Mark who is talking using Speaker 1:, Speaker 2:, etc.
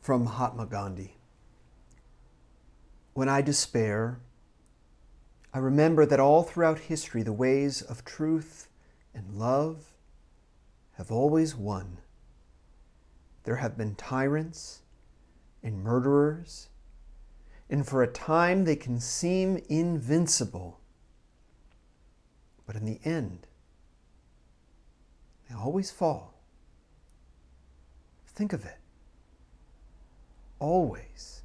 Speaker 1: from Mahatma Gandhi. When I despair, I remember that all throughout history the ways of truth and love have always won. There have been tyrants and murderers, and for a time they can seem invincible. But in the end, they always fall. Think of it. Always.